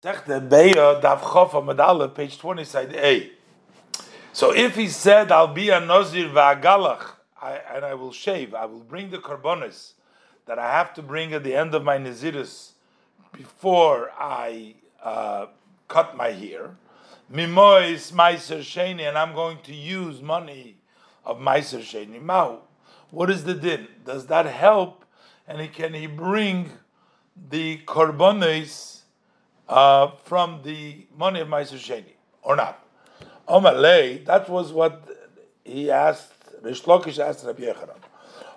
page 20, side A. So if he said, I'll be a Nazir va'agalach, and I will shave, I will bring the karbonis that I have to bring at the end of my Naziris before I uh, cut my hair, Mimois Meiser Sheni, and I'm going to use money of Meiser Sheni. Mahu. What is the din? Does that help? And he, can he bring the karbonis? Uh, from the money of Meiser Sheni, or not? Omalei, that was what he asked, Rish Lakish asked Rabbi Yechanan.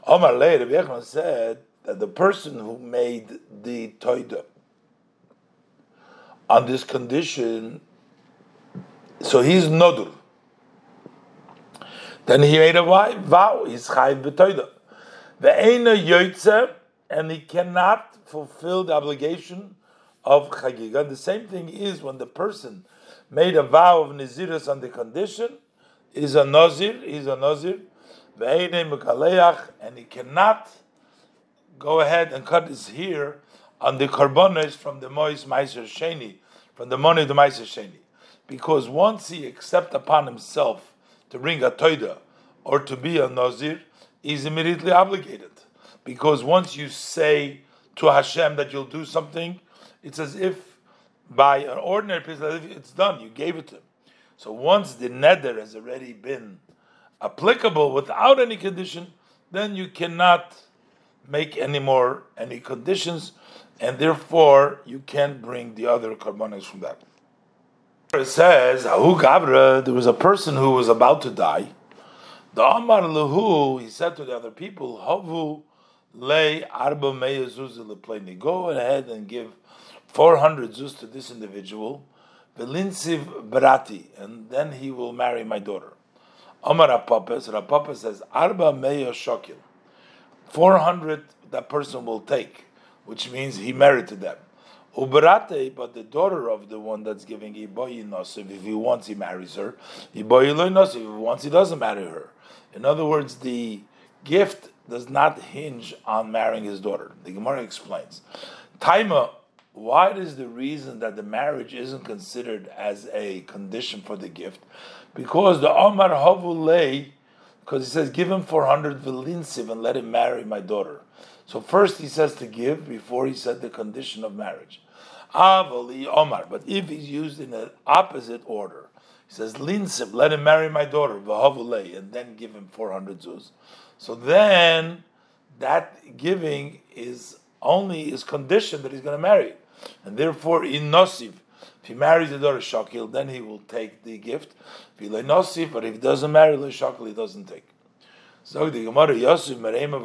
Omalei, Rabbi Yechanan said that the person who made the toida on this condition, so he's nodur. Then he made a vow, he's chayv b'toida. The ena yoytze, and he cannot fulfill the obligation of Chagiga. The same thing is when the person made a vow of Naziris on the condition, is a Nazir, he's a Nazir, and he cannot go ahead and cut his hair on the karbonis from the Mois Meiser Sheni, from the money of the Meiser Sheni. Because once he accept upon himself to bring a toida or to be a Nazir, he's immediately obligated. Because once you say to Hashem that you'll do something, it's as if by an ordinary person, it's done. You gave it to him. So once the neder has already been applicable without any condition, then you cannot make any more any conditions, and therefore you can't bring the other karbonis from that. It says, Ahu Gabra, there was a person who was about to die. The Amar Lahu, he said to the other people, Havu lay arba meya Go ahead and give 400 zuz to this individual, Velinsiv Brati, and then he will marry my daughter. Omar Rapapes, Rapapes says, Arba Meya Shokil. 400 that person will take, which means he merited them. Uberate, but the daughter of the one that's giving Iboyi Nosiv, if he wants, he marries her. Iboyi Nosiv, if he wants, he doesn't marry her. In other words, the gift does not hinge on marrying his daughter. The Gemara explains. Taima why is the reason that the marriage isn't considered as a condition for the gift? Because the Omar Havulei, because he says, give him 400 vilinsiv and let him marry my daughter. So first he says to give before he said the condition of marriage. Avali Omar, but if he's used in the opposite order, he says, Linsiv, let him marry my daughter, Vahavulei, and then give him 400 zuz. So then that giving is only is conditioned that he's going to marry and therefore in Nosiv, if he marries the daughter of Shakil, then he will take the gift. If he Nosiv, but if he doesn't marry the Shakil, he doesn't take. So the Gemara Yosef Merema.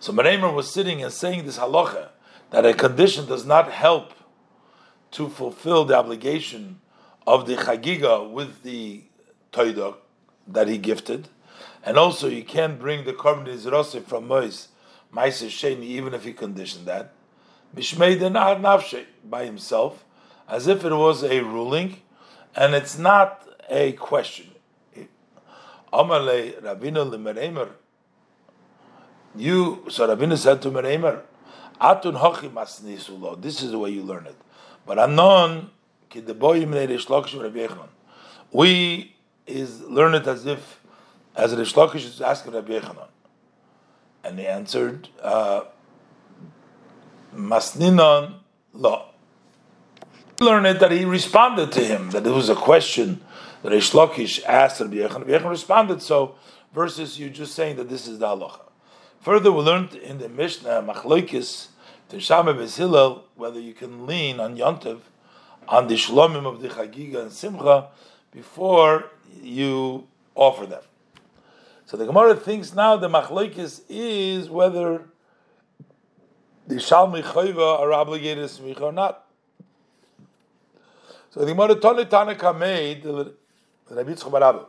So Meremer was sitting and saying this halacha that a condition does not help to fulfill the obligation of the chagiga with the toida that he gifted, and also you can't bring the izrosif from Mois Meiser Sheni, even if he conditioned that, Mishmeiden Nafshe, by himself, as if it was a ruling, and it's not a question. Amale Rabino Limeremer, you, so Rabino said to Meremer, Atun Hochi Masnisulo, this is the way you learn it. But Anon, we is learn it as if, as Rish Lakish is asking Rabbi Yechanan. And he answered, uh, lo. Learn it that he responded to him, that it was a question that Reish Lakish asked Rabbi Yechon. Rabbi Yechon responded, so versus you just saying that this is the halacha. Further, we learned in the Mishnah, Machloikis, Teshame Bezilel, whether you can lean on Yontev, on the Shlomim of the Chagiga and Simcha, before you offer them. So the Gemara thinks now the machlokes is whether the Shalmi Chayva are obligated to smicha or not. So the Gemara Tana Tanaka made the Rabbi Tzchok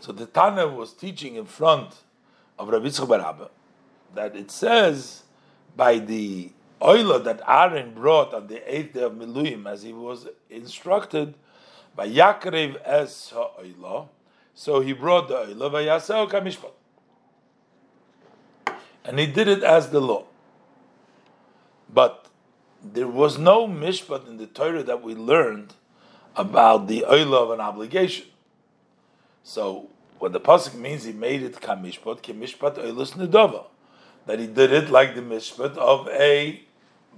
So the Tana was teaching in front of Rabbi Tzchok that it says by the oila that Aaron brought on the eighth day of Miluim, as he was instructed by Yaakov es ha'oila, so he brought the Oila Kamishpat. And he did it as the law. But there was no mishpat in the Torah that we learned about the oil of an obligation. So what the pasuk means, he made it kamishpat, kamishpat oilus nedava, that he did it like the mishpat of a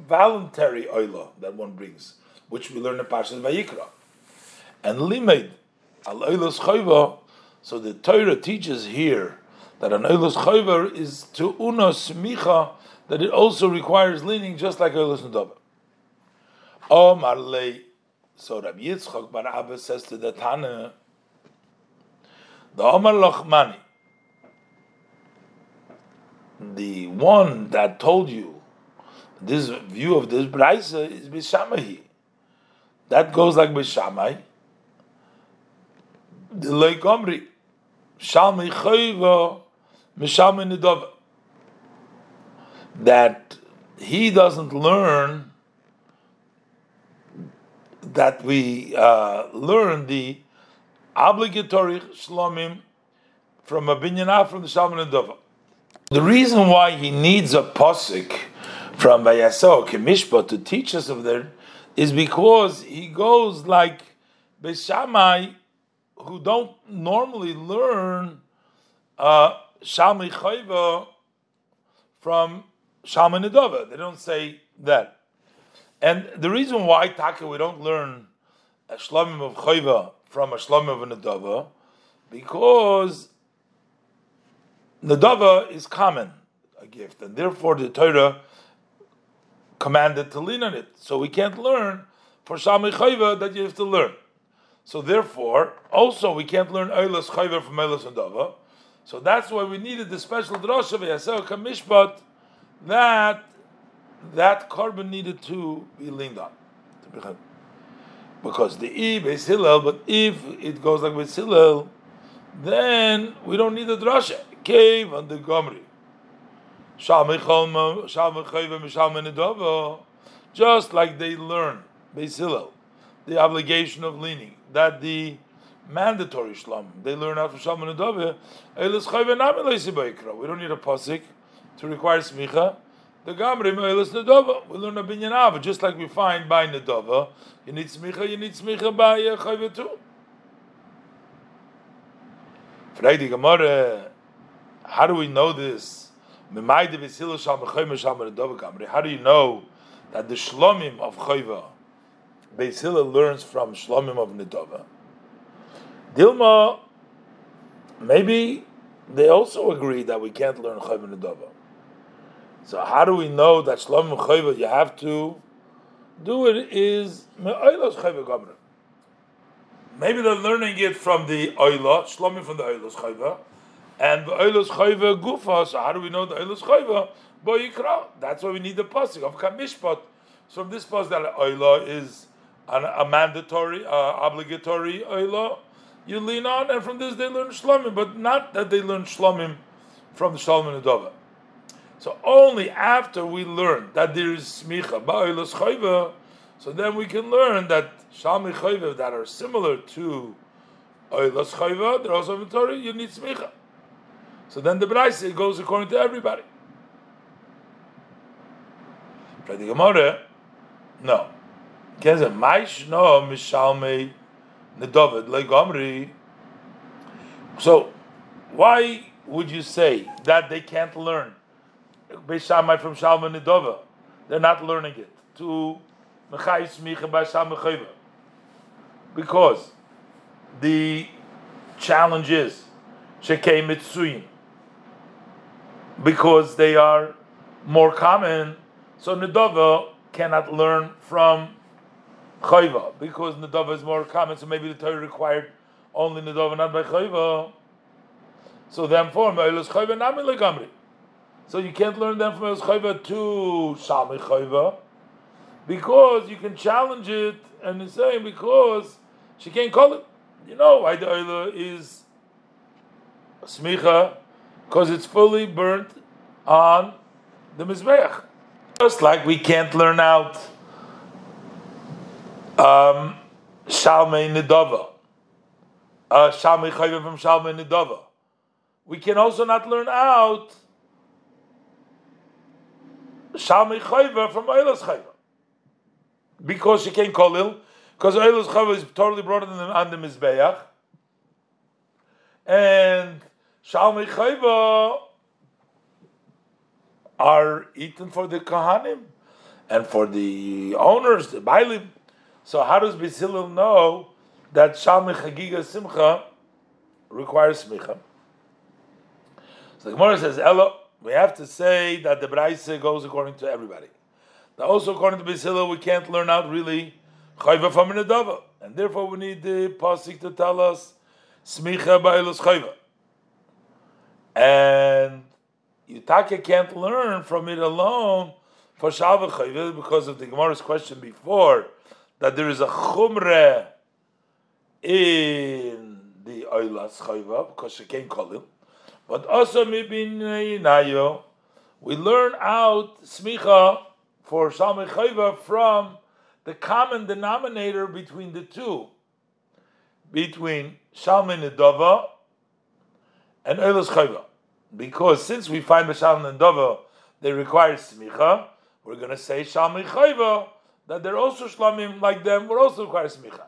voluntary oila that one brings, which we learn in Parshas Vayikra, and limed al oilus. So the Torah teaches here that an oilus chayva is to unos micha that it also requires leaning just like oilus nedava. Omar le. So Rabbi Yitzchak Bar Abba says to the Tana, the Omar Lochmani, the one that told you this view of this brisa is Bishamahi. That goes like Beis Shammai. The Lake Omri, Shalmi Chayva, Mishalmi Nidova. That he doesn't learn that we uh, learn the obligatory shlomim from a binyanah from the Shalman Dova. The reason why he needs a posik from Vayaso Kemishpa to teach us of there is because he goes like Beis Shammai who don't normally learn uh, Shalmi Chayva from Shalman and Dova. They don't say that. And the reason why Taka we don't learn a shlomim of chayva from a shlomim of a nadava, because nadava is common, a gift, and therefore the Torah commanded to lean on it. So we can't learn for shalmi chayva that you have to learn. So therefore, also we can't learn oilas chayva from oilas nadava. So that's why we needed the special drasha v'yasel kamishpat that that korban needed to be leaned on. Because the E is Hillel, but if it goes like with Hillel, then we don't need the drasha. Cave on the Gomri. And just like they learn, Hillel, the obligation of leaning, that the mandatory shlam, they learn out from Shalman and We don't need a posik to require smicha the Gamri Me'elis Nedova. We learn a binyan Ava, just like we find by Nedova. You need Smicha, you need Smicha by uh, Chayva too. Freidi Gemara, how do we know this? How do you know that the Shlomim of Chayva, Beis Hillel learns from Shlomim of Nedova? Dilma, maybe they also agree that we can't learn Chayva Nedova. So how do we know that Shlom Chayva you have to do it is Me'oilos Chayva Gomra. Maybe they're learning it from the Oila, Shlomim from the Oilos Chayva, and the Oilos Chayva Gufa. So how do we know the Oilos Chayva? Boyikra. That's why we need the pasuk of Kamishpat. So from this pasuk that Oila is a mandatory, uh, obligatory Oila, you lean on, and from this they learn Shlomim, but not that they learn Shlomim from the Shalom Adova. So only after we learn that there is smicha ba'ilas chayva, so then we can learn that shalmi chayva that are similar to oilas chayva, they're also Torah, you need smicha. So then the Braise goes according to everybody. For the Gemara, no. Kenza maish no mishalme nedavid legomri. So why would you say that they can't learn Beis Shammai from Shalman Nidova. They're not learning it. To Mechai Smicha by Shalman Because the challenge is Shekei Mitsuyin. Because they are more common, so Nidova cannot learn from Chayva. Because Nidova is more common, so maybe the Torah required only Nidova, not by Chayva. So therefore, Me'ilus Chayva Nami Legamri. So you can't learn them from Eschayva to Shalmi Chayva because you can challenge it and saying because she can't call it. You know why the oil is smicha because it's fully burnt on the mizbeach. Just like we can't learn out um, Shalmei Nidava, uh, Shalmei Chayva from Shalmei Nidava. We can also not learn out Shalmi Chayva from Eilas Chayva. Because she can't call il, because Eilas Chayva is totally brought on the, on the Mizbeach. And Shalmi Chayva are eaten for the Kohanim and for the owners, the Bailim. So how does Beis Hillel know that Shalmi Chagiga Simcha requires Smicha? So the Gemara says, Elo, we have to say that the Braise goes according to everybody. Now also according to Bisilil, we can't learn out really Chayva from Nedava. And therefore we need the Pasik to tell us Smicha Ba'ilus Chayva. And Yutaka can't learn from it alone for Shalva Chayva because of the Gemara's question before that there is a Chumre in the Oilas Chayva because she can't call him. But also Mibin we learn out Smicha for Shalva Chayva from the common denominator between the two, between Shalmin Nedava and Oilas Chayva. Because since we find B'Shalom and Dova, they require smicha, we're going to say Shalmi Chayva, that they're also Shlamim like them, will also require smicha.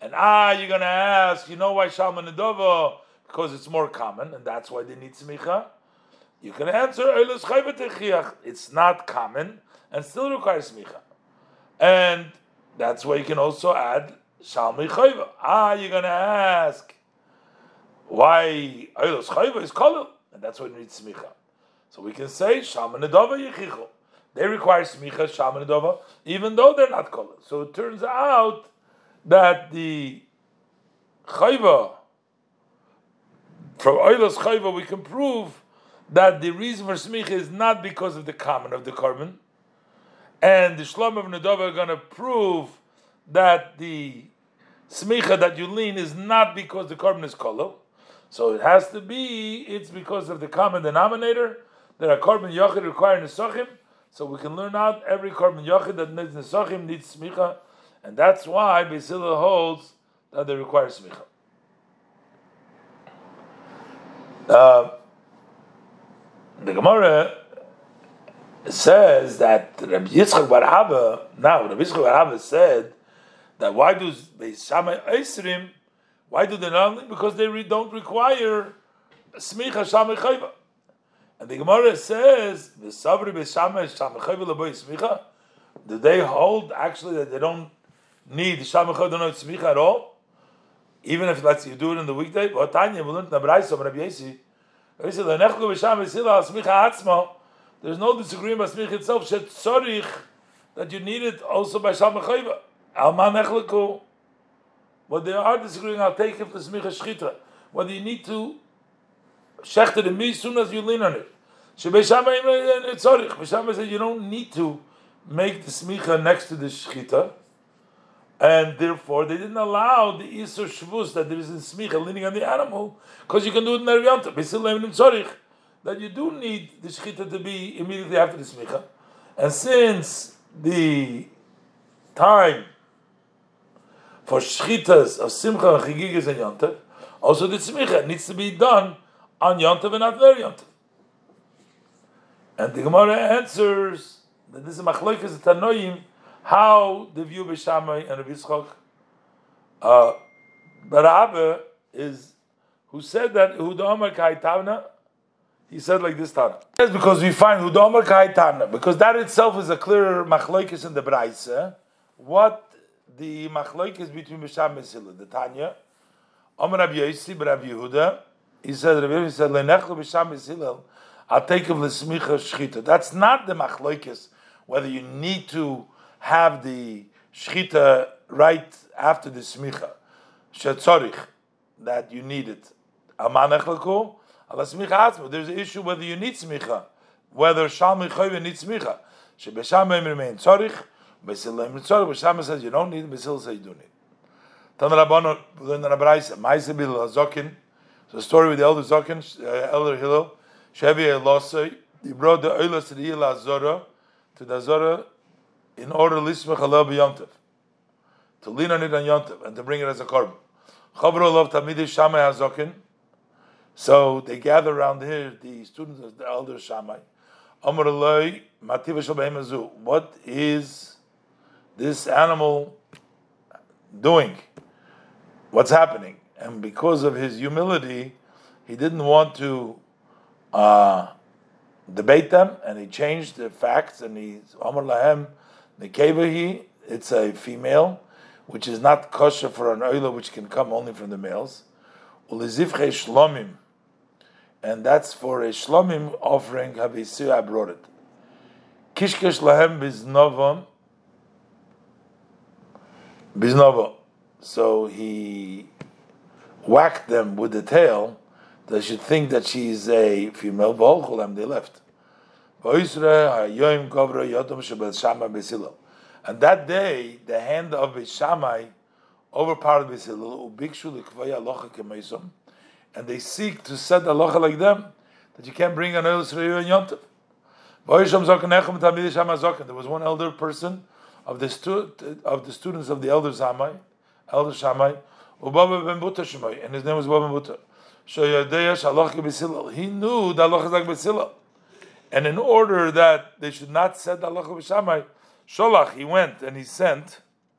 And ah, you're going to ask, you know why Shalman and Dova? Because it's more common, and that's why they need smicha. You can answer, it's not common, and still requires smicha. And that's why you can also add Shalmi Chayva. Ah, you're going to ask, why Eilos Chayva is called and that's why we need smicha. So we can say shama nedova yichichu. They require smicha shama nedova, even though they're not called. So it turns out that the chayva from oilos chayva we can prove that the reason for smicha is not because of the common of the korban, and the shlom of nedova are going to prove that the smicha that you lean is not because the korban is kolel. So it has to be, it's because of the common denominator that a korban yochid require nesachim. So we can learn out every korban yochid that needs nesachim needs smicha, and that's why Basila holds that they require smicha. Uh, the Gemara says that Rabbi Yitzchak Bar now Rabbi Yitzchak Bar said that why do Beis Shammai Eisrim why do they not? Because they don't require smicha shamechayva. And the Gemara says, the. Do they hold actually that they don't need shamechayva, don't need smicha at all? Even if let's you do it in the weekday. What Tanya we learned in the Brayso of Rabbi Yosi. There's no disagreement about smicha itself. Shet tzorich that you need it also by shamechayva. Alman echleku. What they are disagreeing, I'll take it for smicha shchita. Whether you need to shechter the me as soon as you lean on it. Shebeshama tzorich. Eh, eh, Beshama said you don't need to make the smicha next to the shchita, and therefore they didn't allow the isur shvus that there is in smicha leaning on the animal because you can do it in Erev Yontav. tzorich that you do need the shchita to be immediately after the smicha, and since the time for shchitas of simcha and chigigas and yontav. Also, the tzmicha needs to be done on yontav and not very yontav. And the Gemara answers that this is machloikas tanoim how the view b'shamay and Rav Yitzchok uh, is who said that Hudamar Kai Tavna. He said like this Tana. Yes, because we find Hudamar Kai Tavna because that itself is a clear machloikas in the Braise. What the machloik is between Bisham and Sila. The Tanya, Amar Rabbi Yosi, Rabbi Yehuda, he said, Rabbi Yehuda said, Lenechlo Bisham Sila, I'll take him l'smicha shchita. That's not the machloikis, whether you need to have the shchita right after the smicha. Shetzorich, that you need it. Aman echlaku, ala smicha atzma. There's an issue whether you need smicha, whether shal michoyve needs smicha. Shebesham remain tzorich, Basilah Mitzvah, but Shammah says you don't need it, says you do need it. Tana Rabbanon, learn the Rabbaisa, Maisa Bil Zokin, the story with the elder Zokin, uh, elder Hillel, Shevi Elosai, he brought the Oilas the Ila Azora, to the Azora, in order Lismach Allah B'Yomtev, to lean on it on Yomtev, and to bring it as a korban. Chavro love Tamidei Shammai HaZokin, so they gather around here, the students of the elder Shammai, Amar Eloi, Mativa Shel Be'emazu. What is this animal doing? What's happening? And because of his humility, he didn't want to uh, debate them, and he changed the facts, and he Amar Lahem Nekevahi, it's a female, which is not kosher for an oila, which can come only from the males. Ulizivche shlomim, and that's for a shlomim offering. Havisir, I brought it. Kishkesh lahem biznova, biznova. So he whacked them with the tail. They should think that she is a female. V'holchulam, they left. And that day, the hand of Beis Shammai overpowered Beis Hillel, and they seek to set the locha like them, that you can't bring an oil and yontif. There was one elder person of the stu- of the students of the elder Zamai, elder Shammai, and his name was Baba He knew that is like Basilil. And in order that they should not set Allah B'Shamai, Sholach, he went and he sent